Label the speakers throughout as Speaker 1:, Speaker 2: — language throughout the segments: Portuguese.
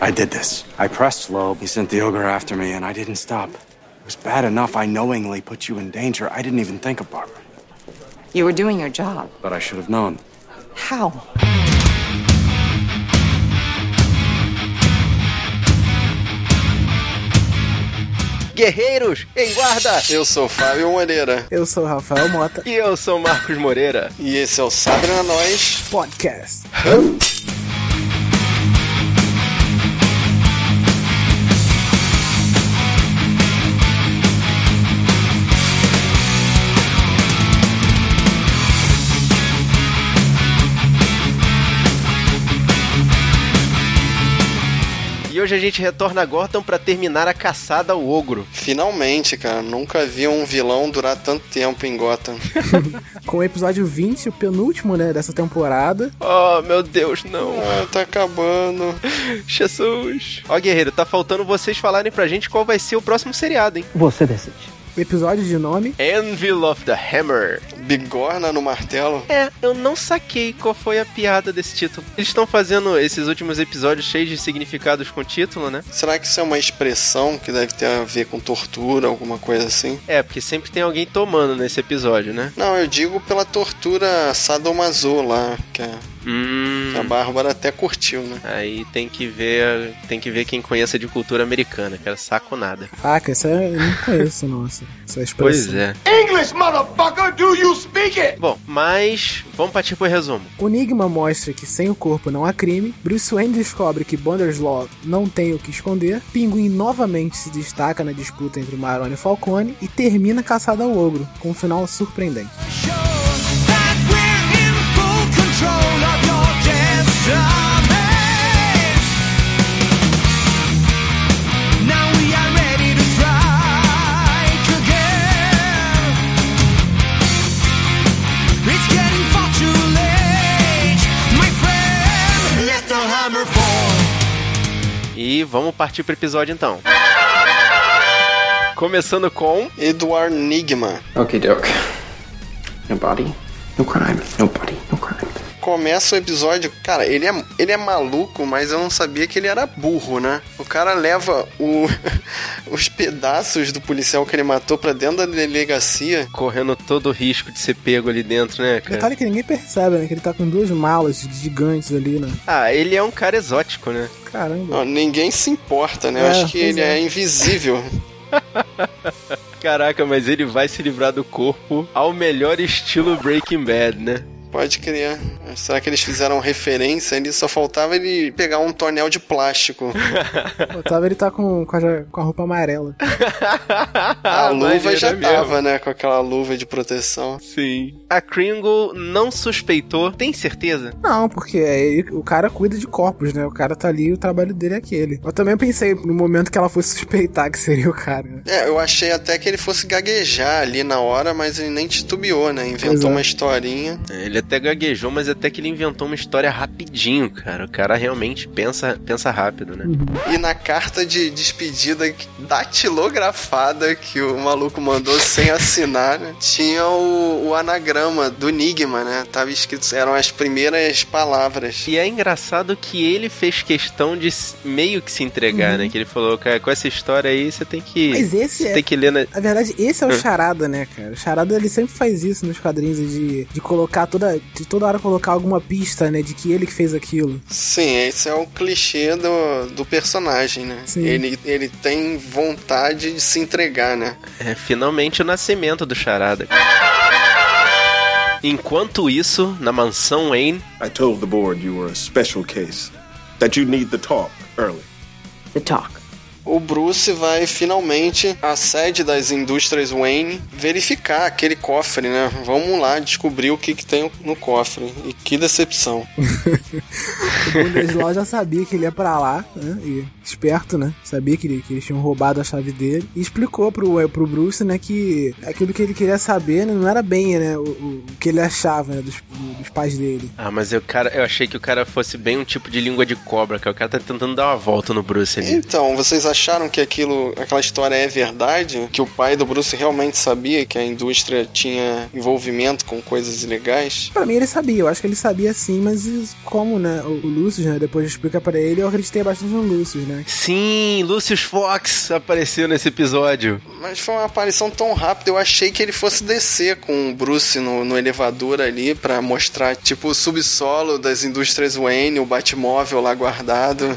Speaker 1: I did this. I pressed Loeb. He sent the ogre after me, and I didn't stop. It was bad enough I knowingly put you in danger. I didn't even think of Barbara.
Speaker 2: You were doing your job.
Speaker 1: But I should have known.
Speaker 2: How?
Speaker 3: Guerreiros, em guarda!
Speaker 4: Eu sou Fábio Moreira.
Speaker 5: Eu sou Rafael Mota.
Speaker 3: E eu sou Marcos Moreira.
Speaker 4: E esse é o Sabre Nós
Speaker 5: Podcast.
Speaker 3: E hoje a gente retorna a Gotham pra terminar a caçada ao ogro.
Speaker 4: Finalmente, cara. Nunca vi um vilão durar tanto tempo em Gotham.
Speaker 5: Com o episódio 20, o penúltimo, né, dessa temporada.
Speaker 3: Oh, meu Deus, não.
Speaker 4: Ah, tá acabando.
Speaker 3: Jesus. Ó, guerreiro, tá faltando vocês falarem pra gente qual vai ser o próximo seriado, hein?
Speaker 6: Você decide.
Speaker 5: O episódio de nome.
Speaker 3: Anvil of the Hammer.
Speaker 4: Bigorna no martelo.
Speaker 3: É, eu não saquei qual foi a piada desse título. Eles estão fazendo esses últimos episódios cheios de significados com o título, né?
Speaker 4: Será que isso é uma expressão que deve ter a ver com tortura, alguma coisa assim?
Speaker 3: É, porque sempre tem alguém tomando nesse episódio, né?
Speaker 4: Não, eu digo pela tortura sadomaso lá, que a,
Speaker 3: Hum.
Speaker 4: que a Bárbara até curtiu, né?
Speaker 3: Aí tem que ver, tem que ver quem conheça de cultura americana, cara, saco nada.
Speaker 5: Faca, essa eu não conheço, nossa. Essa expressão.
Speaker 3: Pois é.
Speaker 7: English, motherfucker, do you speak it?
Speaker 3: Bom, mas vamos partir pro resumo.
Speaker 5: O Enigma mostra que sem o corpo não há crime, Bruce Wayne descobre que Bonder's Law não tem o que esconder, Pinguim novamente se destaca na disputa entre Maroni e Falcone e termina caçada ao ogro, com um final surpreendente.
Speaker 8: that
Speaker 3: vamos partir pro episódio então. Começando com
Speaker 4: Edward Nigma.
Speaker 6: Ok, doke. No body, no crime. No body, no crime.
Speaker 4: Começa o episódio, cara, ele é, ele é maluco, mas eu não sabia que ele era burro, né? O cara leva o, os pedaços do policial que ele matou pra dentro da delegacia.
Speaker 3: correndo todo o risco de ser pego ali dentro, né, cara?
Speaker 5: Detalhe que ninguém percebe, né? Que ele tá com duas malas gigantes ali, né?
Speaker 3: Ah, ele é um cara exótico, né?
Speaker 5: Caramba.
Speaker 4: Ó, ninguém se importa, né? Eu
Speaker 5: É,
Speaker 4: acho que ele
Speaker 5: é.
Speaker 4: é invisível.
Speaker 3: Caraca, mas ele vai se livrar do corpo ao melhor estilo Breaking Bad, né?
Speaker 4: Pode crer. Será que eles fizeram referência ali? Só faltava ele pegar um tonel de plástico.
Speaker 5: Otávio ele tá com, com, a, com a roupa amarela.
Speaker 4: A luva
Speaker 3: maneiro
Speaker 4: já
Speaker 3: mesmo.
Speaker 4: tava, né? Com aquela luva de proteção.
Speaker 3: Sim. A Kringle não suspeitou, tem certeza?
Speaker 5: Não, porque aí o cara cuida de corpos, né? O cara tá ali e o trabalho dele é aquele. Eu também pensei no momento que ela fosse suspeitar que seria o cara. né?
Speaker 4: É, eu achei até que ele fosse gaguejar ali na hora, mas ele nem titubeou, né? Inventou
Speaker 5: é.
Speaker 4: uma historinha.
Speaker 3: Ele até gaguejou, mas até que ele inventou uma história rapidinho, cara. O cara realmente pensa, pensa rápido, né?
Speaker 4: E na carta de despedida datilografada que o maluco mandou sem assinar, né, tinha o, o anagrama do Enigma, né? Tava escrito, eram as primeiras palavras.
Speaker 3: E é engraçado que ele fez questão de meio que se entregar, né? Que ele falou, cara, com essa história aí você tem que.
Speaker 5: Mas esse
Speaker 3: você
Speaker 5: é-
Speaker 3: tem que ler na.
Speaker 5: Na verdade, esse é o Charada, né, cara? O Charada ele sempre faz isso nos quadrinhos de, de colocar toda. de toda hora colocar alguma pista, né? De que ele que fez aquilo.
Speaker 4: Sim, esse é o clichê do, do personagem, né?
Speaker 5: Sim.
Speaker 4: Ele, ele tem vontade de se entregar, né?
Speaker 3: É finalmente o nascimento do Charada. Enquanto isso, na mansão Wayne,
Speaker 9: I told the board you were a special case. That you need the talk early.
Speaker 2: The talk.
Speaker 4: O Bruce vai finalmente à sede das indústrias Wayne verificar aquele cofre, né? Vamos lá descobrir o que, que tem no cofre. E que decepção.
Speaker 5: O Bundeslau já sabia que ele ia pra lá, né? E esperto, né? Sabia que, ele- que eles tinham roubado a chave dele. E explicou pro, pro Bruce, né, que aquilo que ele queria saber né, não era bem, né? O, o- o que ele achava, né, dos, dos pais dele.
Speaker 3: Ah, mas eu, cara, eu achei que o cara fosse bem um tipo de língua de cobra, cara. O cara tá tentando dar uma volta no Bruce ali.
Speaker 4: Então, vocês acharam que aquilo, aquela história é verdade? Que o pai do Bruce realmente sabia que a indústria tinha envolvimento com coisas ilegais?
Speaker 5: Pra mim ele sabia, eu acho que ele sabia sim, mas como, né, o, o Lucius, né, depois explica pra ele, eu acreditei bastante no Lucius, né?
Speaker 3: Sim, Lucius Fox apareceu nesse episódio.
Speaker 4: Mas foi uma aparição tão rápida, eu achei que ele fosse descer com o Bruce no, no elevador ali pra mostrar, tipo, o subsolo das indústrias Wayne, o Batmóvel lá guardado.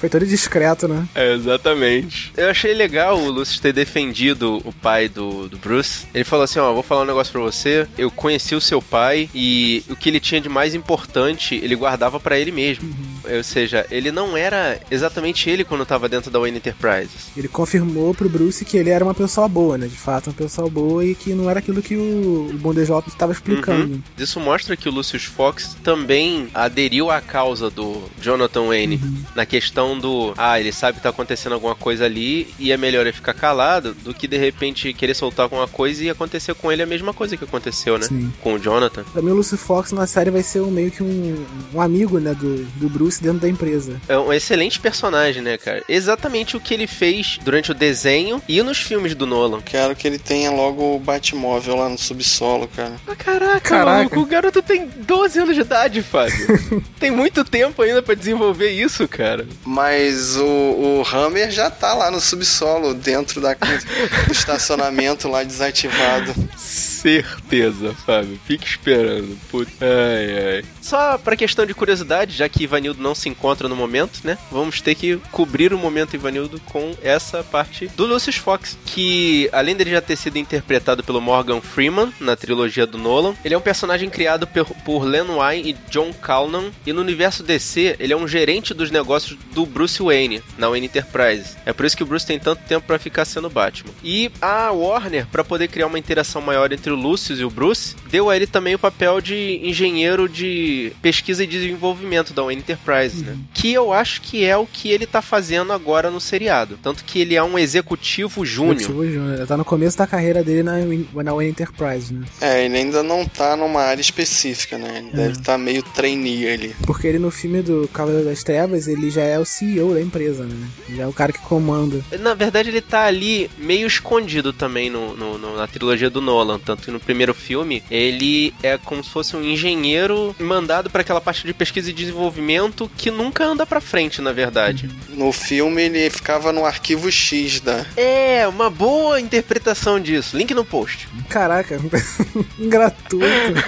Speaker 5: Foi todo discreto, né?
Speaker 3: É, exatamente. Eu achei legal o Lucius ter defendido o pai do, do Bruce. Ele falou assim: Ó, vou falar um negócio pra você. Eu conheci o seu pai e o que ele tinha de mais importante ele guardava pra ele mesmo. Ou seja, ele não era exatamente ele quando tava dentro da Wayne Enterprises.
Speaker 5: Ele confirmou pro Bruce que ele era uma pessoa boa, né? De fato, uma pessoa boa e que não era aquilo que o, Bondejop estava explicando.
Speaker 3: Uhum. Isso mostra que o Lucius Fox também aderiu à causa do Jonathan Wayne na questão do ah, ele sabe que tá acontecendo alguma coisa ali e é melhor ele ficar calado do que de repente querer soltar alguma coisa e acontecer com ele a mesma coisa que aconteceu, né?
Speaker 5: Sim.
Speaker 3: Com o Jonathan.
Speaker 5: Pra mim, o Lucy Fox na série vai ser um, meio que um, um amigo, né, do, do Bruce dentro da empresa.
Speaker 3: É um excelente personagem, né, cara? Exatamente o que ele fez durante o desenho e nos filmes do Nolan.
Speaker 4: Quero que ele tenha logo o Batmóvel lá no subsolo, cara.
Speaker 3: Ah, caraca,
Speaker 5: Caraca.
Speaker 3: maluco, o garoto tem 12 anos de idade, Fábio. tem muito tempo ainda pra desenvolver isso, cara.
Speaker 4: Mas o, o Hammer já tá lá no subsolo, dentro da, do estacionamento lá desativado.
Speaker 3: Certeza, Fábio. Fique esperando. Puta. Ai, ai. Só pra questão de curiosidade, já que Ivanildo não se encontra no momento, né? Vamos ter que cobrir o momento Ivanildo com essa parte do Lucius Fox, que além dele já ter sido interpretado pelo Morgan Freeman na trilogia do Nolan, ele é um personagem criado por, por Len Wein e John Calnan, e no universo DC, ele é um gerente dos negócios do Bruce Wayne, na Wayne Enterprises. É por isso que o Bruce tem tanto tempo pra ficar sendo Batman. E a Warner, pra poder criar uma interação maior entre o Lucius e o Bruce, deu a ele também o papel de engenheiro de pesquisa e desenvolvimento da Wayne Enterprises, né? Que eu acho que é o que ele tá fazendo agora no seriado. Tanto que ele é um executivo júnior.
Speaker 5: Executivo Júnior. Ele Tá no começo da carreira dele na, na Wayne Enterprise, né?
Speaker 4: É, ele ainda não tá numa área específica, né? Ele deve estar meio trainee ali.
Speaker 5: Porque ele no filme do Cavaleiro das Trevas, ele já é o CEO da empresa, né? Já é o cara que comanda.
Speaker 3: Na verdade, ele tá ali meio escondido também no, no- no- na trilogia do Nolan. Tanto que no primeiro filme, ele é como se fosse um engenheiro mandado pra aquela parte de pesquisa e desenvolvimento que nunca anda pra frente, na verdade.
Speaker 4: No filme ele ficava no arquivo X da.
Speaker 3: É, uma boa interpretação disso. Link no post.
Speaker 5: Caraca, gratuito.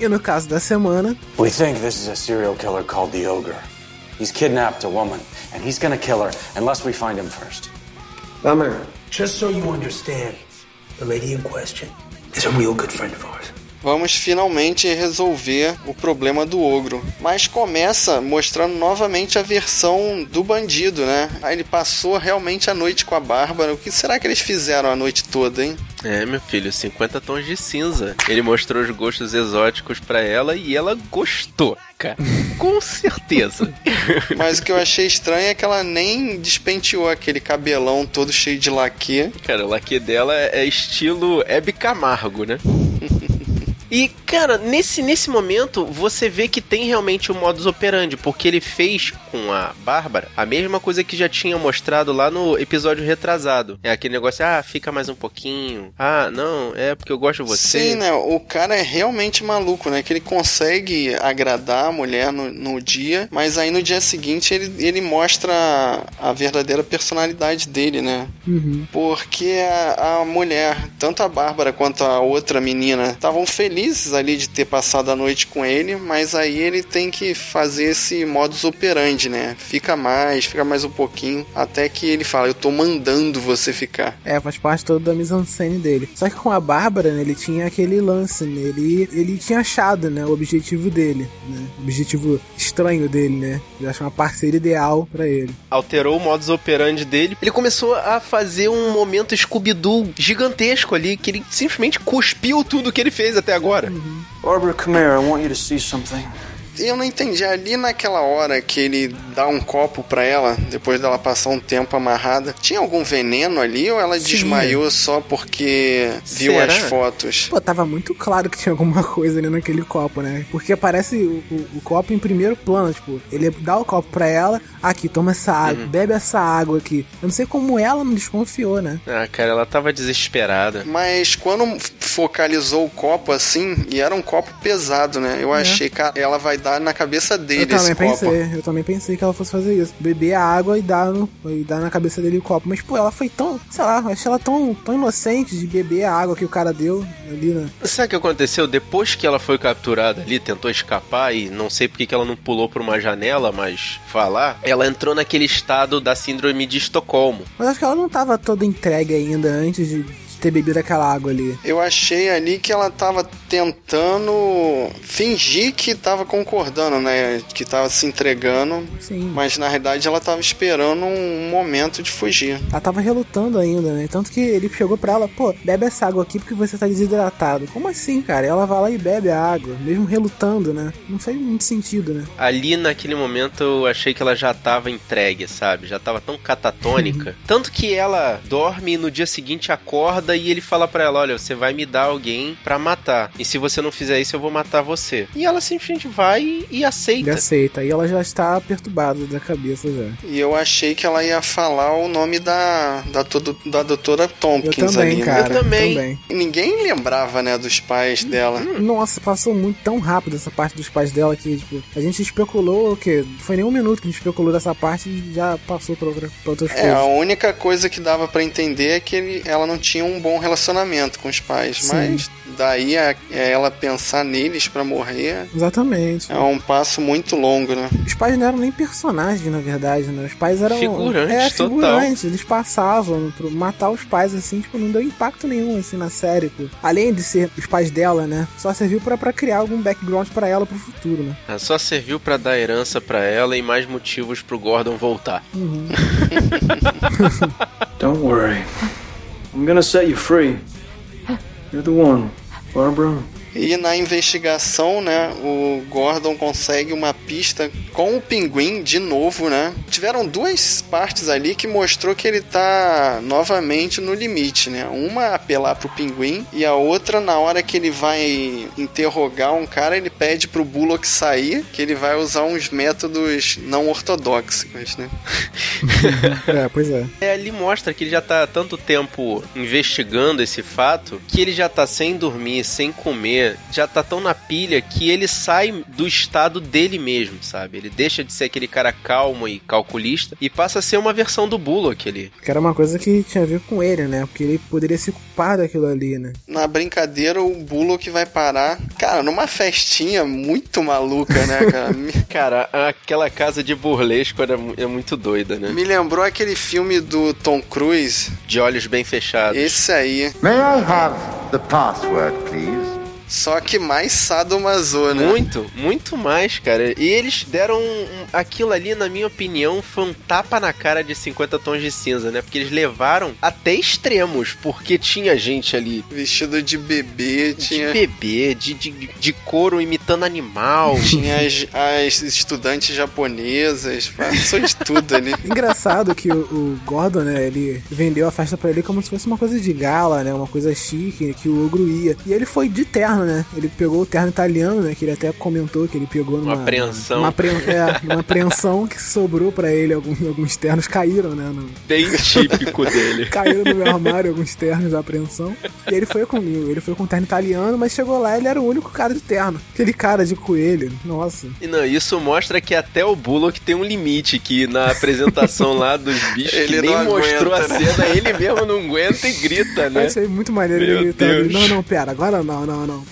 Speaker 5: e no caso da semana,
Speaker 1: We think this is a serial killer called the Ogre. He's kidnapped a woman, and he's gonna kill her unless we find him first.
Speaker 6: Bummer.
Speaker 10: Just so you understand, the lady in question is a real good friend of ours.
Speaker 4: Vamos finalmente resolver o problema do ogro. Mas começa mostrando novamente a versão do bandido, né? Aí ele passou realmente a noite com a Bárbara. O que será que eles fizeram a noite toda, hein?
Speaker 3: É, meu filho, 50 tons de cinza. Ele mostrou os gostos exóticos pra ela e ela gostou, cara. Com certeza.
Speaker 4: Mas o que eu achei estranho é que ela nem despenteou aquele cabelão todo cheio de laque.
Speaker 3: Cara, o laque dela é estilo Hebe Camargo, né? E, cara, nesse, nesse momento, você vê que tem realmente o modus operandi, porque ele fez com a Bárbara a mesma coisa que já tinha mostrado lá no episódio retrasado. É aquele negócio, ah, fica mais um pouquinho. Ah, não, é porque eu gosto de você.
Speaker 4: Sim, né? O cara é realmente maluco, né? Que ele consegue agradar a mulher no, no dia, mas aí no dia seguinte ele, ele mostra a, a verdadeira personalidade dele, né? Porque a, a mulher, tanto a Bárbara quanto a outra menina, estavam felizes ali de ter passado a noite com ele, mas aí ele tem que fazer esse modus operandi, né? Fica mais, fica mais um pouquinho, até que ele fala: Eu tô mandando você ficar.
Speaker 5: é, faz parte toda da mise-en-scène dele. Só que com a Bárbara, né, ele tinha aquele lance, né? Ele, ele tinha achado, né, o objetivo dele, né? O objetivo estranho dele, né? Ele achou uma parceira ideal pra ele.
Speaker 3: Alterou o modus operandi dele. Ele começou a fazer um momento Scooby-Doo gigantesco ali, que ele simplesmente cuspiu tudo que ele fez até agora.
Speaker 6: Barbara, come here. I want you to see something.
Speaker 4: Eu não entendi. Ali naquela hora que ele dá um copo pra ela, depois dela passar um tempo amarrada, tinha algum veneno ali ou ela
Speaker 5: Sim.
Speaker 4: desmaiou só porque viu
Speaker 3: Será?
Speaker 4: as fotos?
Speaker 5: Pô, tava muito claro que tinha alguma coisa ali naquele copo, né? Porque aparece o, o- o copo em primeiro plano, tipo, ele dá o copo pra ela, aqui, toma essa água, bebe essa água aqui. Eu não sei como ela não desconfiou, né?
Speaker 3: Ah, cara, ela tava desesperada.
Speaker 4: Mas quando focalizou o copo assim, e era um copo pesado, né? Eu achei que ela vai dar na cabeça dele
Speaker 5: eu também
Speaker 4: esse copo.
Speaker 5: pensei, eu também pensei que ela fosse fazer isso. Beber a água e dar, no, e dar na cabeça dele o copo. Mas, pô, ela foi tão, sei lá, eu achei ela tão, tão inocente de beber a água que o cara deu ali, né?
Speaker 3: Sabe o que aconteceu? Depois que ela foi capturada ali, tentou escapar e não sei porque que ela não pulou por uma janela, mas falar, ela entrou naquele estado da síndrome de Estocolmo.
Speaker 5: Mas acho que ela não tava toda entregue ainda antes de ter bebido aquela água ali.
Speaker 4: Eu achei ali que ela tava tentando fingir que tava concordando, né? Que tava se entregando.
Speaker 5: Sim.
Speaker 4: Mas na realidade ela tava esperando um momento de fugir.
Speaker 5: Ela tava relutando ainda, né? Tanto que ele chegou pra ela, pô, bebe essa água aqui porque você tá desidratado. Como assim, cara? Ela vai lá e bebe a água, mesmo relutando, né? Não faz muito sentido, né?
Speaker 3: Ali naquele momento eu achei que ela já tava entregue, sabe? Já tava tão catatônica. Tanto que ela dorme e no dia seguinte acorda e ele fala pra ela: Olha, você vai me dar alguém pra matar. E se você não fizer isso, eu vou matar você. E ela simplesmente vai e aceita.
Speaker 5: aceita. E ela já está perturbada da cabeça já.
Speaker 4: E eu achei que ela ia falar o nome da, da, todo- da doutora Tompkins
Speaker 5: Eu também,
Speaker 4: ali. né?
Speaker 5: cara.
Speaker 3: Eu também.
Speaker 5: também.
Speaker 4: Ninguém lembrava, né, dos pais dela.
Speaker 5: Nossa, passou muito tão rápido essa parte dos pais dela que, tipo, a gente especulou o quê? Não foi nem um minuto que a gente especulou dessa parte e já passou pra, outra, pra outras
Speaker 4: É, a
Speaker 5: coisas.
Speaker 4: única coisa que dava pra entender é que ele, ela não tinha um bom relacionamento com os pais.
Speaker 5: Sim.
Speaker 4: Mas daí a, é ela pensar neles pra morrer
Speaker 5: Exatamente.
Speaker 4: é um passo muito longo, né?
Speaker 5: Os pais não eram nem personagens, na verdade, né? Os pais eram.
Speaker 3: Figurantes,
Speaker 5: é,
Speaker 3: total.
Speaker 5: figurantes. Eles passavam. Pro matar os pais, assim, tipo, não deu impacto nenhum, assim, na série, pô. Além de ser os pais dela, né? Só serviu pra, pra criar algum background pra ela pro futuro, né?
Speaker 3: Ah, Só serviu pra dar herança pra ela e mais motivos pro Gordon voltar.
Speaker 6: Don't worry. I'm gonna set you free. You're the one, Barbara.
Speaker 4: E na investigação, né, o Gordon consegue uma pista com o pinguim de novo, né? Tiveram duas partes ali que mostrou que ele tá novamente no limite, né? Uma apelar pro pinguim e a outra na hora que ele vai interrogar um cara, ele pede pro Bullock sair, que ele vai usar uns métodos não ortodoxos, né?
Speaker 5: é, pois é.
Speaker 3: É, ali mostra que ele já tá há tanto tempo investigando esse fato que ele já tá sem dormir, sem comer, já tá tão na pilha que ele sai do estado dele mesmo, sabe? Ele deixa de ser aquele cara calmo e calculista e passa a ser uma versão do Bullock ali.
Speaker 5: Que era uma coisa que tinha a ver com ele, né? Porque ele poderia se culpar daquilo ali, né?
Speaker 4: Na brincadeira, o Bullock vai parar, cara, numa festinha muito maluca, né, cara?
Speaker 3: Cara, aquela casa de burlesco era, é muito doida, né?
Speaker 4: Me lembrou aquele filme do Tom Cruise.
Speaker 3: De olhos bem fechados.
Speaker 4: Esse aí.
Speaker 11: May I have the password, please?
Speaker 4: Só que mais sadomaso, né?
Speaker 3: Muito, muito mais, cara. E eles deram um- aquilo ali, na minha opinião, foi um tapa na cara de 50 tons de cinza, né? Porque eles levaram até extremos, porque tinha gente ali
Speaker 4: Vestido de bebê, tinha.
Speaker 3: de bebê, de, de, de couro imitando animal.
Speaker 4: Tinha as, as estudantes japonesas, passou de tudo ali.
Speaker 5: Engraçado que o, o Gordon, né, ele vendeu a festa pra ele como se fosse uma coisa de gala, né, uma coisa chique, que o ogro ia. E ele foi de terno, né, ele pegou o terno italiano, né, que ele até comentou que ele pegou numa...
Speaker 3: Uma apreensão.
Speaker 5: Uma, apre- é, uma apreensão que sobrou pra ele, alguns, alguns ternos caíram, né, no-
Speaker 3: Bem típico dele.
Speaker 5: caíram no meu armário alguns ternos da apreensão. E ele foi com ele foi com terno italiano, mas chegou lá ele era o único cara de terno. Aquele cara de coelho. Nossa.
Speaker 3: E não, isso mostra que até o Bullock tem um limite, que na apresentação lá dos bichos,
Speaker 4: Ele
Speaker 3: que nem
Speaker 4: não
Speaker 3: mostrou
Speaker 4: aguenta,
Speaker 3: a
Speaker 4: né?
Speaker 3: cena, ele mesmo não aguenta e grita,
Speaker 5: Eu
Speaker 3: né?
Speaker 5: achei muito maneiro
Speaker 3: Meu
Speaker 5: ele gritando.
Speaker 3: Deus.
Speaker 5: Não, não, pera, agora não, não, não.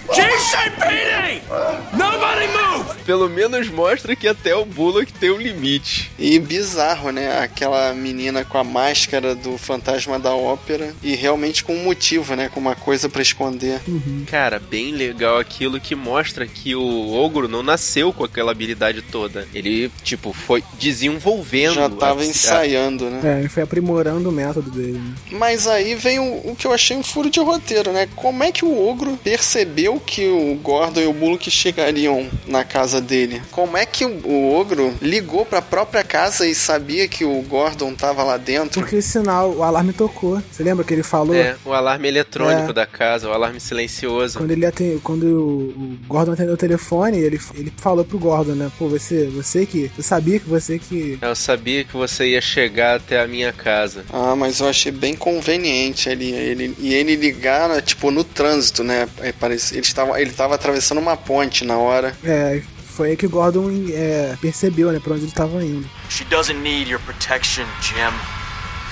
Speaker 8: Nobody move!
Speaker 3: Pelo menos mostra que até o Bullock tem um limite.
Speaker 4: E bizarro, né? Aquela menina com a máscara do fantasma da ópera. E realmente com um motivo, né? Com uma coisa pra esconder.
Speaker 3: Cara, bem legal aquilo que mostra que o ogro não nasceu com aquela habilidade toda. Ele, tipo, foi desenvolvendo.
Speaker 4: Já tava
Speaker 3: a-
Speaker 4: ensaiando, né?
Speaker 5: É, ele foi aprimorando o método dele. Né?
Speaker 4: Mas aí vem o, o que eu achei um furo de roteiro, né? Como é que o ogro percebeu que o Gordon e o Bullock chegariam na casa dele. Como é que o, o ogro ligou pra própria casa e sabia que o Gordon tava lá dentro?
Speaker 5: Porque o sinal, o alarme tocou. Você lembra que ele falou?
Speaker 3: É, o alarme eletrônico
Speaker 5: É.
Speaker 3: da casa, o alarme silencioso.
Speaker 5: Quando ele atende, quando o, o Gordon atendeu o telefone, ele, ele falou pro Gordon, né? Pô, você, você que. Eu sabia que você que.
Speaker 3: Eu sabia que você ia chegar até a minha casa.
Speaker 4: Ah, mas eu achei bem conveniente ele, ele e ele ligar, né, tipo, no trânsito, né? É, ele, estava, ele tava atravessando uma ponte na hora.
Speaker 5: É, foi aí que o Gordon é, percebeu, né? Pra onde ele tava indo.
Speaker 12: She doesn't need your protection, Jim.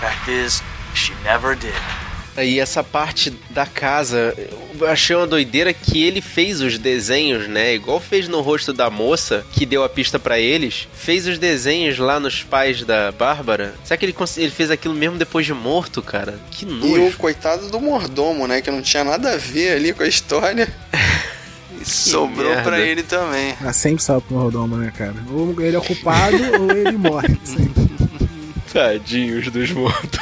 Speaker 12: Fact is, she never did.
Speaker 3: Aí essa parte da casa, eu achei uma doideira que ele fez os desenhos, né? Igual fez no rosto da moça, que deu a pista pra eles. Fez os desenhos lá nos pais da Bárbara. Será que ele, ele fez aquilo mesmo depois de morto, cara? Que
Speaker 4: E
Speaker 3: nojo.
Speaker 4: o coitado do mordomo, né? Que não tinha nada a ver ali com a história. Sobrou
Speaker 3: merda.
Speaker 4: pra ele também.
Speaker 5: Ah, sempre salva pro Mordomo, né, cara? Ou ele é culpado ou ele morre. Sempre.
Speaker 3: Tadinhos dos mortos.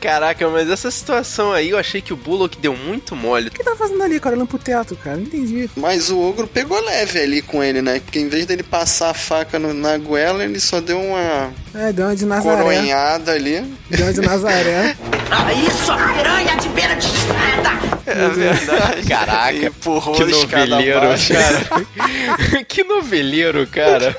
Speaker 3: Caraca, mas essa situação aí, eu achei que o Bullock deu muito mole.
Speaker 5: O que ele tá fazendo ali, cara? Olhando pro teto, cara? Não entendi.
Speaker 4: Mas o ogro pegou leve ali com ele, né? Porque em vez dele passar a faca no- na goela, ele só deu uma
Speaker 5: É, deu uma de Nazaré.
Speaker 4: coronhada ali.
Speaker 5: Deu uma de Nazaré.
Speaker 8: Isso, piranha de beira de estrada!
Speaker 4: É verdade.
Speaker 3: Caraca,
Speaker 4: Empurrou
Speaker 3: que noveleiro, cara. que noveleiro, cara.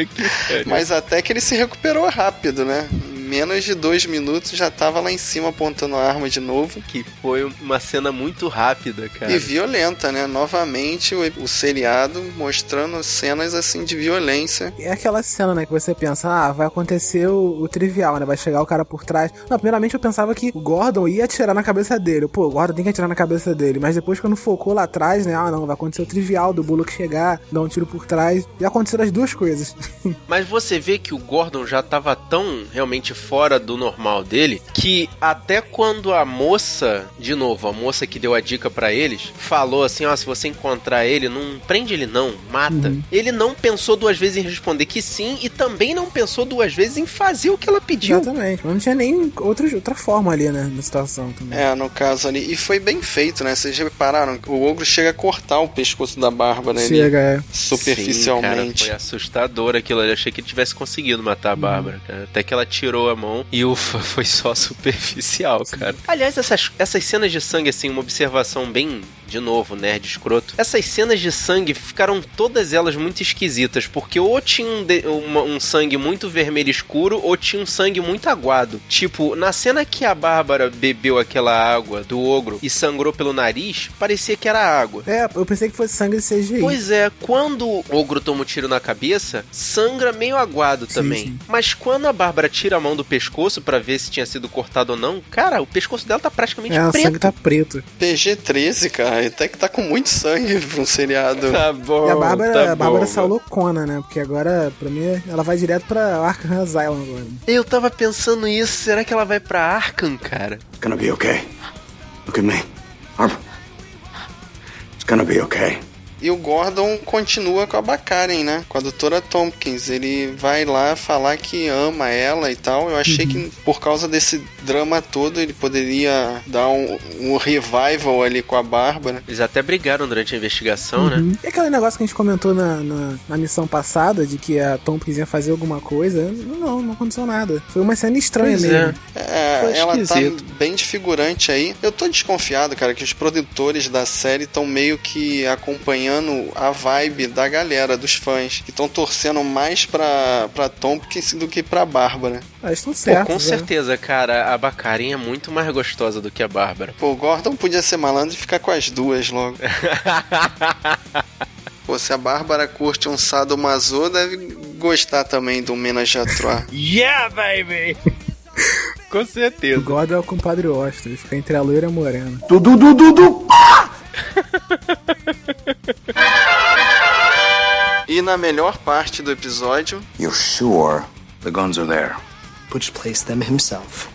Speaker 4: Mas até que ele se recuperou rápido, né? Menos de dois minutos já tava lá em cima apontando a arma de novo.
Speaker 3: Que foi uma cena muito rápida, cara.
Speaker 4: E violenta, né? Novamente o, o seriado mostrando cenas assim de violência.
Speaker 5: É aquela cena, né, que você pensa, ah, vai acontecer o, o trivial, né? Vai chegar o cara por trás. Não, primeiramente eu pensava que o Gordon ia atirar na cabeça dele. Pô, o Gordon tem que atirar na cabeça dele. Mas depois, quando focou lá atrás, né? Ah, não, vai acontecer o trivial do Bullock chegar, dar um tiro por trás. E aconteceram as duas coisas.
Speaker 3: Mas você vê que o Gordon já tava tão realmente fora do normal dele que até quando a moça, de novo, a moça que deu a dica pra eles, falou assim: ó, se você encontrar ele, não prende ele não, mata.
Speaker 5: Uhum.
Speaker 3: Ele não pensou duas vezes em responder que sim e também não pensou duas vezes em fazer o que ela pediu.
Speaker 5: Exatamente. Não tinha nem outra, outra forma ali, né? Na situação também.
Speaker 4: É, no caso ali. E foi bem feito, né? Vocês repararam? O ogro chega a cortar o pescoço da Bárbara ali.
Speaker 5: Chega, é.
Speaker 4: Superficialmente.
Speaker 3: Sim, cara, foi assustador aquilo ali. Eu achei que ele tivesse conseguido matar a Bárbara, cara. Até que ela tirou a mão e ufa, foi só superficial, cara. Aliás, essas, essas cenas de sangue, assim, uma observação bem. De novo, nerd escroto. Essas cenas de sangue ficaram todas elas muito esquisitas, porque ou tinha um, de- uma- um sangue muito vermelho escuro, ou tinha um sangue muito aguado. Tipo, na cena que a Bárbara bebeu aquela água do ogro e sangrou pelo nariz, parecia que era água.
Speaker 5: É, eu pensei que fosse sangue de CGI.
Speaker 3: Pois é, quando o ogro toma um tiro na cabeça, sangra meio aguado também.
Speaker 5: sim.
Speaker 3: Mas quando a Bárbara tira a mão do pescoço pra ver se tinha sido cortado ou não, cara, o pescoço dela tá praticamente
Speaker 5: É, o
Speaker 3: preto.
Speaker 5: sangue tá preto.
Speaker 4: PG-13, cara. Até que tá com muito sangue pra um seriado.
Speaker 3: Tá bom.
Speaker 5: E a Bárbara,
Speaker 3: tá
Speaker 5: a Bárbara saiu loucona, né? Porque agora, pra mim, ela vai direto pra Arkham Asylum agora.
Speaker 3: Eu tava pensando isso, será que ela vai pra Arkham, cara?
Speaker 1: It's gonna be okay. Look at me. Barbara. It's gonna be okay.
Speaker 4: E o Gordon continua com a Bacaren, né? Com a doutora Tompkins. Ele vai lá falar que ama ela e tal. Eu achei que por causa desse drama todo ele poderia dar um, um revival ali com a Bárbara.
Speaker 3: Eles até brigaram durante a investigação, né?
Speaker 5: E aquele negócio que a gente comentou na, na, na missão passada, de que a Tompkins ia fazer alguma coisa, não, não aconteceu nada. Foi uma cena estranha
Speaker 3: Pois
Speaker 5: mesmo.
Speaker 4: É,
Speaker 3: Foi
Speaker 4: ela tá bem de figurante aí. Eu tô desconfiado, cara, que os produtores da série estão meio que acompanhando a vibe da galera, dos fãs, que estão torcendo mais pra, pra Tompkins do que pra Bárbara.
Speaker 5: Ah, estão
Speaker 3: Pô,
Speaker 5: certos.
Speaker 3: com
Speaker 5: né?
Speaker 3: certeza, cara, a Bacarin é muito mais gostosa do que a Bárbara.
Speaker 4: Pô, o Gordon podia ser malandro e ficar com as duas logo. Pô, se a Bárbara curte um sadomaso, deve gostar também do Menage à Trois.
Speaker 3: Yeah, baby! com
Speaker 5: O
Speaker 3: certeza.
Speaker 5: Gordon é o compadre Austin, ele fica entre a loira e a morena.
Speaker 6: Dudu, Dudu, Dudu.
Speaker 4: E na melhor parte do episódio,
Speaker 13: You're sure the guns are there?
Speaker 10: Butch placed them himself.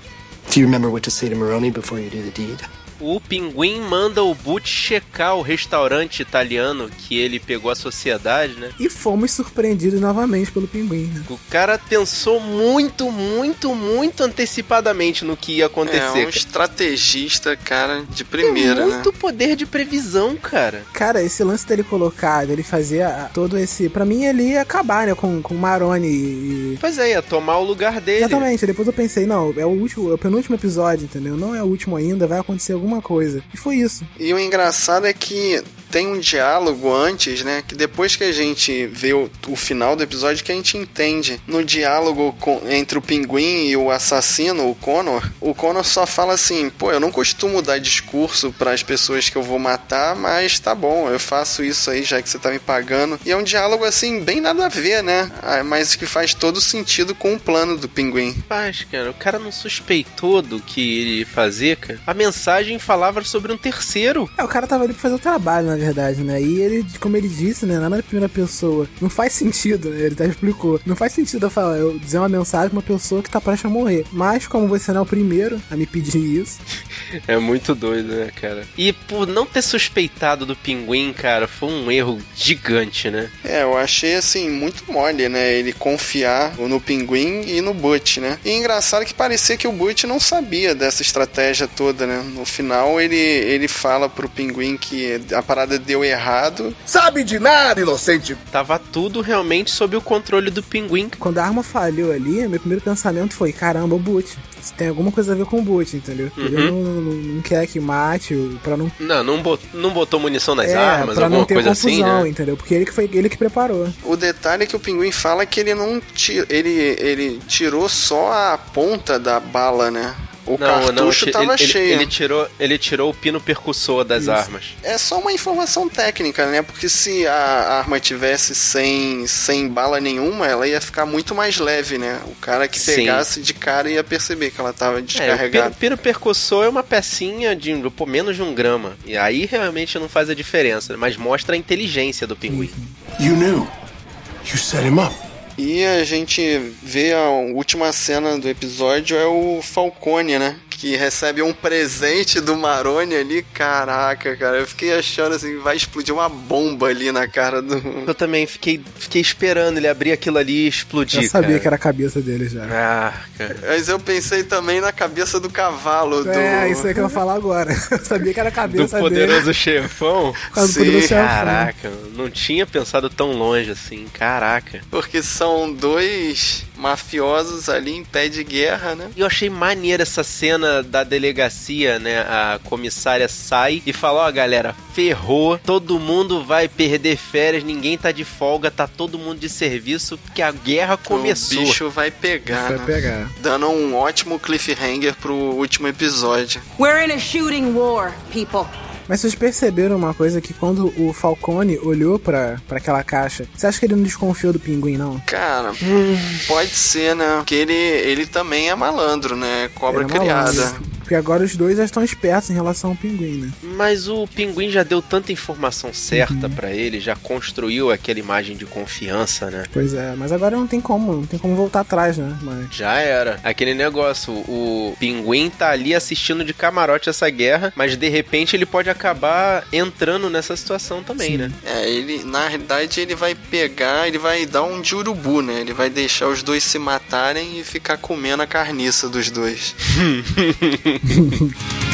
Speaker 10: Do you remember what to say to Maroni before you do the deed?
Speaker 3: O pinguim manda o Boot checar o restaurante italiano que ele pegou a sociedade, né?
Speaker 5: E fomos surpreendidos novamente pelo pinguim. Né?
Speaker 3: O cara pensou muito, muito, muito antecipadamente no que ia acontecer.
Speaker 4: É um estrategista, cara, de primeira, né?
Speaker 3: muito poder de previsão, cara.
Speaker 5: Cara, esse lance dele colocar, dele fazer a- todo esse. Pra mim, ele ia acabar, né? Com, com o Maroni e.
Speaker 3: Pois é, ia tomar o lugar dele.
Speaker 5: Exatamente, depois eu pensei, não, é o último, é o penúltimo episódio, entendeu? Não é o último ainda, vai acontecer alguma coisa. E foi isso.
Speaker 4: E o engraçado é que tem um diálogo antes, né? Que depois que a gente vê o, o final do episódio, que a gente entende. No diálogo com- entre o pinguim e o assassino, o Connor, o Connor só fala assim: pô, eu não costumo dar discurso para as pessoas que eu vou matar, mas tá bom, eu faço isso aí já que você tá me pagando. E é um diálogo assim, bem nada a ver, né? Ah, Mas que faz todo sentido com o plano do pinguim.
Speaker 3: Faz, cara. O cara não suspeitou do que ele ia fazer, cara. A mensagem falava sobre um terceiro.
Speaker 5: É, o cara tava ali pra fazer o trabalho, na verdade, né? E ele, como ele disse, né? Nada na primeira pessoa. Não faz sentido, né? Ele até explicou. Não faz sentido eu falar, eu dizer uma mensagem pra uma pessoa que tá prestes a morrer. Mas, como você não é o primeiro a me pedir isso,
Speaker 3: É muito doido, né, cara? E por não ter suspeitado do pinguim, cara, foi um erro gigante, né?
Speaker 4: É, eu achei assim, muito mole, né? Ele confiar no pinguim e no Butch, né? E engraçado que parecia que o Butch não sabia dessa estratégia toda, né? No final ele, ele fala pro pinguim que a parada deu errado.
Speaker 7: Sabe de nada, inocente!
Speaker 3: Tava tudo realmente sob o controle do pinguim.
Speaker 5: quando a arma falhou ali, meu primeiro pensamento foi: caramba, o boot. Isso tem alguma coisa a ver com o boot, entendeu? Ele
Speaker 3: Uhum.
Speaker 5: não, não- não quer que mate, pra não.
Speaker 3: Não, não, bot- não botou munição nas
Speaker 5: é,
Speaker 3: armas,
Speaker 5: pra
Speaker 3: alguma
Speaker 5: não ter
Speaker 3: coisa
Speaker 5: confusão,
Speaker 3: assim, né?
Speaker 5: entendeu? Porque ele que foi ele que preparou.
Speaker 4: O detalhe é que o pinguim fala que ele não ti- ele, ele tirou só a ponta da bala, né? O cartucho
Speaker 3: ti-
Speaker 4: tava
Speaker 3: ele, ele-
Speaker 4: cheio.
Speaker 3: Ele, tirou, ele tirou o pino percussor das
Speaker 5: Isso.
Speaker 3: armas.
Speaker 4: É só uma informação técnica, né? Porque se a arma tivesse sem, sem bala nenhuma, ela ia ficar muito mais leve, né? O cara que
Speaker 3: Sim.
Speaker 4: pegasse de cara ia perceber que ela tava
Speaker 3: É, o
Speaker 4: descarregada.
Speaker 3: pino, pino percussor é uma pecinha de pô, menos de um grama. E aí realmente não faz a diferença, mas mostra a inteligência do pinguim.
Speaker 7: You knew. You set him up.
Speaker 4: E a gente vê a última cena do episódio é o Falcone, né? Que recebe um presente do Maroni ali. Caraca, cara, eu fiquei achando assim, vai explodir uma bomba ali na cara do.
Speaker 3: Eu também fiquei, fiquei esperando ele abrir aquilo ali e explodir.
Speaker 5: Eu sabia
Speaker 3: cara.
Speaker 5: que era a cabeça dele já.
Speaker 3: Ah, cara.
Speaker 4: Mas eu pensei também na cabeça do cavalo do.
Speaker 5: É, isso aí que eu vou falar agora. Eu sabia que era a
Speaker 3: Do
Speaker 5: cabeça
Speaker 3: poderoso
Speaker 5: dele.
Speaker 3: chefão?
Speaker 5: Causa do poderoso chefão.
Speaker 3: Caraca, não tinha pensado tão longe assim. Caraca.
Speaker 4: Porque são dois mafiosos ali em pé de guerra, né?
Speaker 3: E eu achei maneira essa cena da delegacia, né? A comissária sai e fala: Ó, galera, ferrou, todo mundo vai perder férias, ninguém tá de folga, tá todo mundo de serviço, porque a guerra começou.
Speaker 4: O bicho vai pegar,
Speaker 5: Vai
Speaker 4: né?
Speaker 5: pegar.
Speaker 4: Dando um ótimo cliffhanger pro último episódio.
Speaker 14: We're in a shooting war, people.
Speaker 5: Mas vocês perceberam uma coisa que quando o Falcone olhou pra, pra aquela caixa, você acha que ele não desconfiou do pinguim, não?
Speaker 4: Cara, pode ser, né? Porque ele, ele também é malandro, né? Cobra
Speaker 5: é
Speaker 4: criada.
Speaker 5: malandro. Porque agora os dois já estão espertos em relação ao pinguim, né?
Speaker 3: Mas o pinguim já deu tanta informação certa
Speaker 5: Uhum.
Speaker 3: pra ele, já construiu aquela imagem de confiança, né?
Speaker 5: Pois é, mas agora não tem como, não tem como voltar atrás, né? Mas...
Speaker 3: Já era. Aquele negócio, o pinguim tá ali assistindo de camarote essa guerra, mas de repente ele pode acabar entrando nessa situação também, né?
Speaker 4: É, ele, na realidade, ele vai pegar, ele vai dar um de urubu, né? Ele vai deixar os dois se matarem e ficar comendo a carniça dos dois. 哼 哼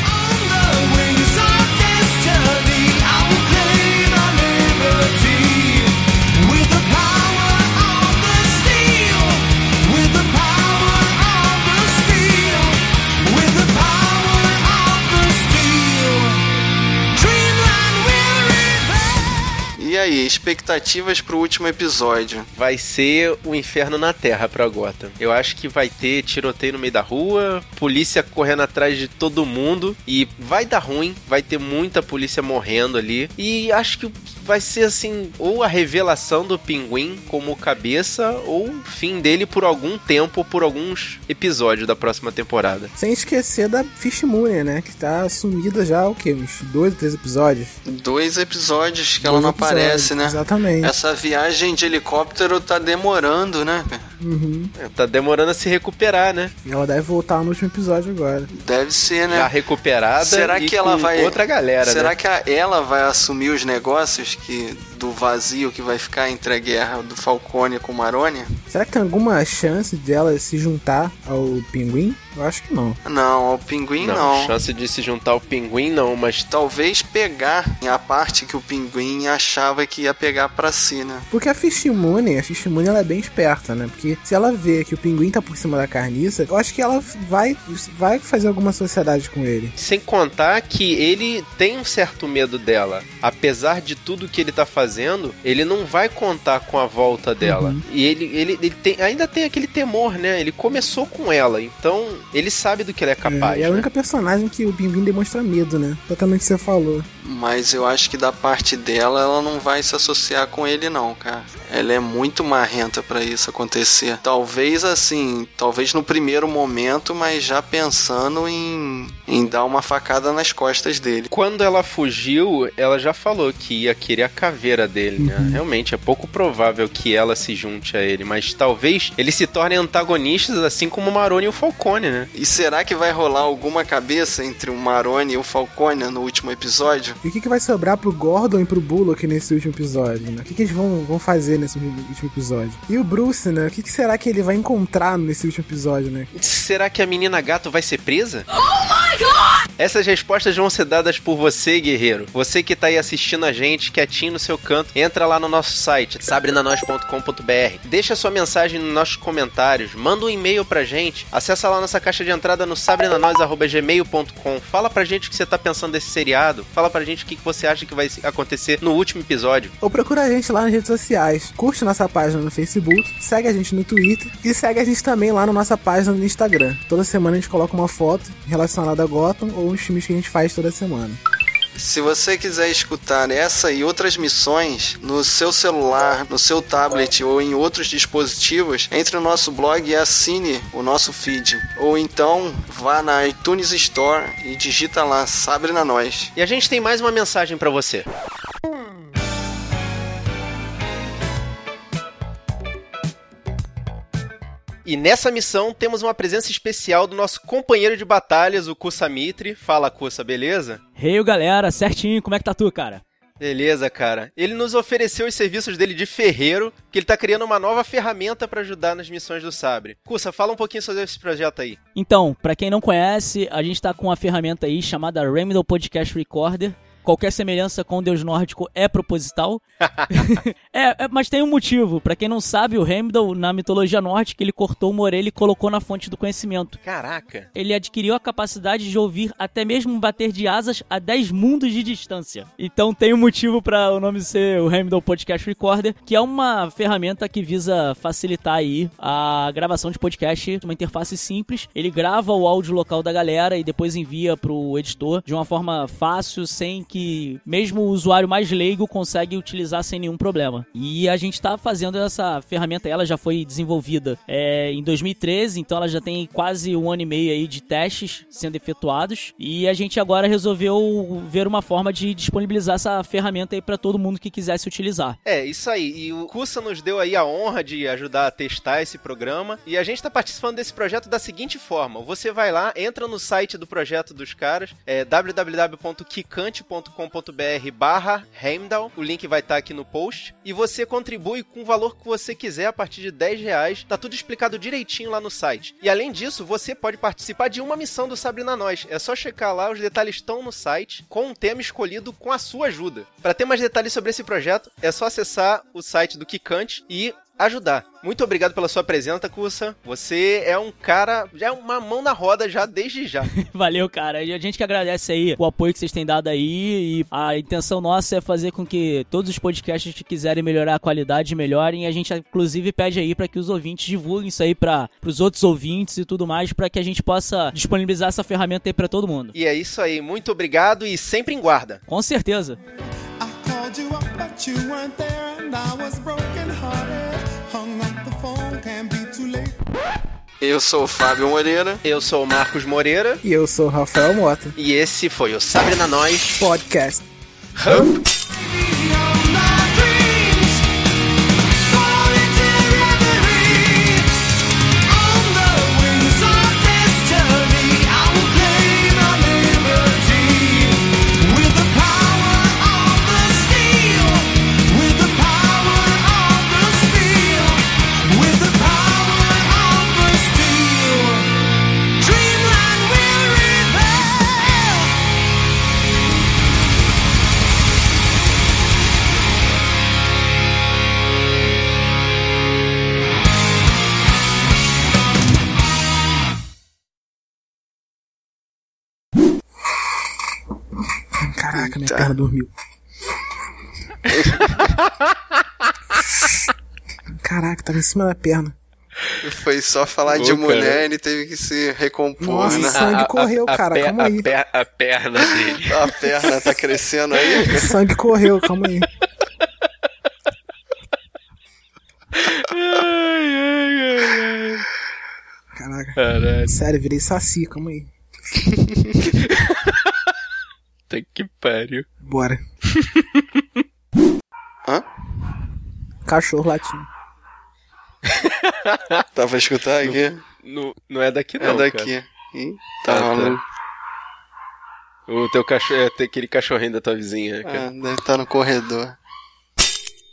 Speaker 4: aí, expectativas pro último episódio?
Speaker 3: Vai ser o inferno na Terra pra Gotham. Eu acho que vai ter tiroteio no meio da rua, polícia correndo atrás de todo mundo e vai dar ruim, vai ter muita polícia morrendo ali. E acho que vai ser assim, ou a revelação do pinguim como cabeça, ou o fim dele por algum tempo, por alguns episódios da próxima temporada.
Speaker 5: Sem esquecer da Fish Moon, né? Que tá sumida já, o quê? Uns dois, três episódios?
Speaker 4: Dois episódios que
Speaker 5: Dois
Speaker 4: ela não
Speaker 5: episódios,
Speaker 4: aparece, né?
Speaker 5: Exatamente.
Speaker 4: Essa viagem de helicóptero tá demorando, né?
Speaker 5: Uhum.
Speaker 3: É, Tá demorando a se recuperar, né?
Speaker 5: Ela deve voltar no último episódio agora.
Speaker 4: Deve ser, né?
Speaker 3: Já recuperada
Speaker 4: Será
Speaker 3: e
Speaker 4: que ela
Speaker 3: com
Speaker 4: vai.
Speaker 3: outra galera,
Speaker 4: Será
Speaker 3: né?
Speaker 4: que a- ela vai assumir os negócios que do vazio que vai ficar entre a guerra do Falcone com o Maroni?
Speaker 5: Será que tem alguma chance dela se juntar ao pinguim? Eu acho que não.
Speaker 4: Não, o pinguim não.
Speaker 3: Chance de se juntar ao pinguim não, mas
Speaker 4: Talvez pegar a parte que o pinguim achava que ia pegar pra si, né?
Speaker 5: Porque a Fishimune, a Fishimune ela é bem esperta, né? Porque se ela vê que o pinguim tá por cima da carniça, eu acho que ela vai, vai fazer alguma sociedade com ele.
Speaker 3: sem contar que ele tem um certo medo dela. Apesar de tudo que ele tá fazendo, ele não vai contar com a volta dela.
Speaker 5: Uhum.
Speaker 3: E ele, ele, ele tem- ainda tem aquele temor, né? Ele começou com ela, então ele sabe do que ele é capaz.
Speaker 5: É, e é a
Speaker 3: né?
Speaker 5: única personagem que o pinguim demonstra medo, né? Exatamente o que você falou.
Speaker 4: Mas eu acho que da parte dela, ela não vai se associar com ele, não, cara. Ela é muito marrenta pra isso acontecer. Talvez assim, talvez no primeiro momento, mas já pensando em, em dar uma facada nas costas dele.
Speaker 3: Quando ela fugiu, ela já falou que ia querer a caveira dele, né?
Speaker 5: Uhum.
Speaker 3: Realmente é pouco provável que ela se junte a ele, mas talvez eles se tornem antagonistas, assim como o Maroni e o Falcone, né?
Speaker 4: E será que vai rolar alguma cabeça entre o Maroni e o Falcone no último episódio?
Speaker 5: E o que, que vai sobrar pro Gordon e pro Bullock nesse último episódio, né? O que, que eles vão, vão fazer nesse último episódio? E o Bruce, né? O que, que será que ele vai encontrar nesse último episódio, né?
Speaker 3: Será que a menina gato vai ser presa? Oh my! Essas respostas vão ser dadas por você, guerreiro. Você que tá aí assistindo a gente, quietinho no seu canto, entra lá no nosso site, sabrinanois.com.br. Deixa sua mensagem nos nossos comentários, manda um e-mail pra gente, acessa lá nossa caixa de entrada no sabrinanois.gmail.com. Fala pra gente o que você tá pensando desse seriado, fala pra gente o que você acha que vai acontecer no último episódio.
Speaker 5: Ou procura a gente lá nas redes sociais. Curte nossa página no Facebook, segue a gente no Twitter e segue a gente também lá na nossa página no Instagram. Toda semana a gente coloca uma foto relacionada a Gotham ou os filmes que a gente faz toda semana.
Speaker 4: Se você quiser escutar essa e outras missões no seu celular, no seu tablet ou em outros dispositivos, entre no nosso blog e assine o nosso feed. Ou então vá na iTunes Store e digita lá Sabrina Nós.
Speaker 3: E a gente tem mais uma mensagem pra você. E nessa missão temos uma presença especial do nosso companheiro de batalhas, o Kusa Mitri. Fala, Kusa, beleza?
Speaker 15: Hey, galera, certinho, como é que tá tu, cara?
Speaker 3: Beleza, cara. Ele nos ofereceu os serviços dele de ferreiro, que ele tá criando uma nova ferramenta pra ajudar nas missões do Sabre. Kusa, fala um pouquinho sobre esse projeto aí.
Speaker 15: Então, pra quem não conhece, a gente tá com uma ferramenta aí chamada Remedal Podcast Recorder. Qualquer semelhança com o deus nórdico é proposital. é, é, mas tem um motivo. Pra quem não sabe, o Heimdall, na mitologia nórdica, ele cortou uma orelha e colocou na fonte do conhecimento.
Speaker 3: Caraca.
Speaker 15: Ele adquiriu a capacidade de ouvir até mesmo bater de asas a 10 mundos de distância. Então tem um motivo para o nome ser o Heimdall Podcast Recorder, que é uma ferramenta que visa facilitar aí a gravação de podcast, uma interface simples. Ele grava o áudio local da galera e depois envia pro editor de uma forma fácil, sem que mesmo o usuário mais leigo consegue utilizar sem nenhum problema. E a gente tá fazendo essa ferramenta, ela já foi desenvolvida é, em 2013, então ela já tem quase um ano e meio aí de testes sendo efetuados. E a gente agora resolveu ver uma forma de disponibilizar essa ferramenta aí para todo mundo que quisesse utilizar.
Speaker 3: É, isso aí. E o Kusa nos deu aí a honra de ajudar a testar esse programa. E a gente tá participando desse projeto da seguinte forma: você vai lá, entra no site do projeto dos caras, é www.kikante.com.br barra Heimdall. O link vai estar aqui no post. E você contribui com o valor que você quiser a partir de 10 reais. Tá tudo explicado direitinho lá no site. E além disso, você pode participar de uma missão do Sabrina Nós. É só checar lá, os detalhes estão no site, com um tema escolhido com a sua ajuda. Para ter mais detalhes sobre esse projeto, é só acessar o site do Kikante e ajudar. Muito obrigado pela sua presença, Kusa. Você é um cara, já é uma mão na roda já desde já.
Speaker 15: Valeu, cara. E a gente que agradece aí o apoio que vocês têm dado aí. E a intenção nossa é fazer com que todos os podcasts que quiserem melhorar a qualidade melhorem. E a gente, inclusive, pede aí para que os ouvintes divulguem isso aí para os outros ouvintes e tudo mais, para que a gente possa disponibilizar essa ferramenta aí para todo mundo.
Speaker 3: E é isso aí. Muito obrigado e sempre em guarda.
Speaker 15: Com certeza.
Speaker 8: Called you up, but you weren't there, and I was broken hearted. Hung up the phone, can't be too late.
Speaker 4: Eu sou o Fábio Moreira.
Speaker 3: Eu sou o Marcos Moreira.
Speaker 5: E eu sou o Rafael Mota.
Speaker 3: E esse foi o Sabrina Nós
Speaker 5: Podcast.
Speaker 3: Hum.
Speaker 5: Minha perna dormiu. Caraca, tava em cima da perna.
Speaker 4: Foi só falar de mulher, ele teve que se recompor,
Speaker 5: Nossa,
Speaker 4: né?
Speaker 5: o sangue correu, cara,
Speaker 3: pe-
Speaker 5: calma aí.
Speaker 3: A, per- a perna dele.
Speaker 4: A perna tá crescendo aí.
Speaker 5: O sangue correu, calma aí.
Speaker 3: ai, ai, ai, ai.
Speaker 5: Caraca.
Speaker 3: Caralho.
Speaker 5: Sério, virei saci, calma aí.
Speaker 3: Puta que pariu.
Speaker 5: Bora.
Speaker 4: Hã?
Speaker 5: Cachorro latindo.
Speaker 4: Dá pra escutar aqui?
Speaker 3: No, não é daqui não,
Speaker 4: é daqui.
Speaker 3: cara.
Speaker 4: Ih,
Speaker 3: Ah,
Speaker 4: tá
Speaker 3: tá.
Speaker 4: maluco.
Speaker 3: O teu cachorro é tem aquele cachorrinho da tua vizinha, cara.
Speaker 4: Ah, deve estar no corredor.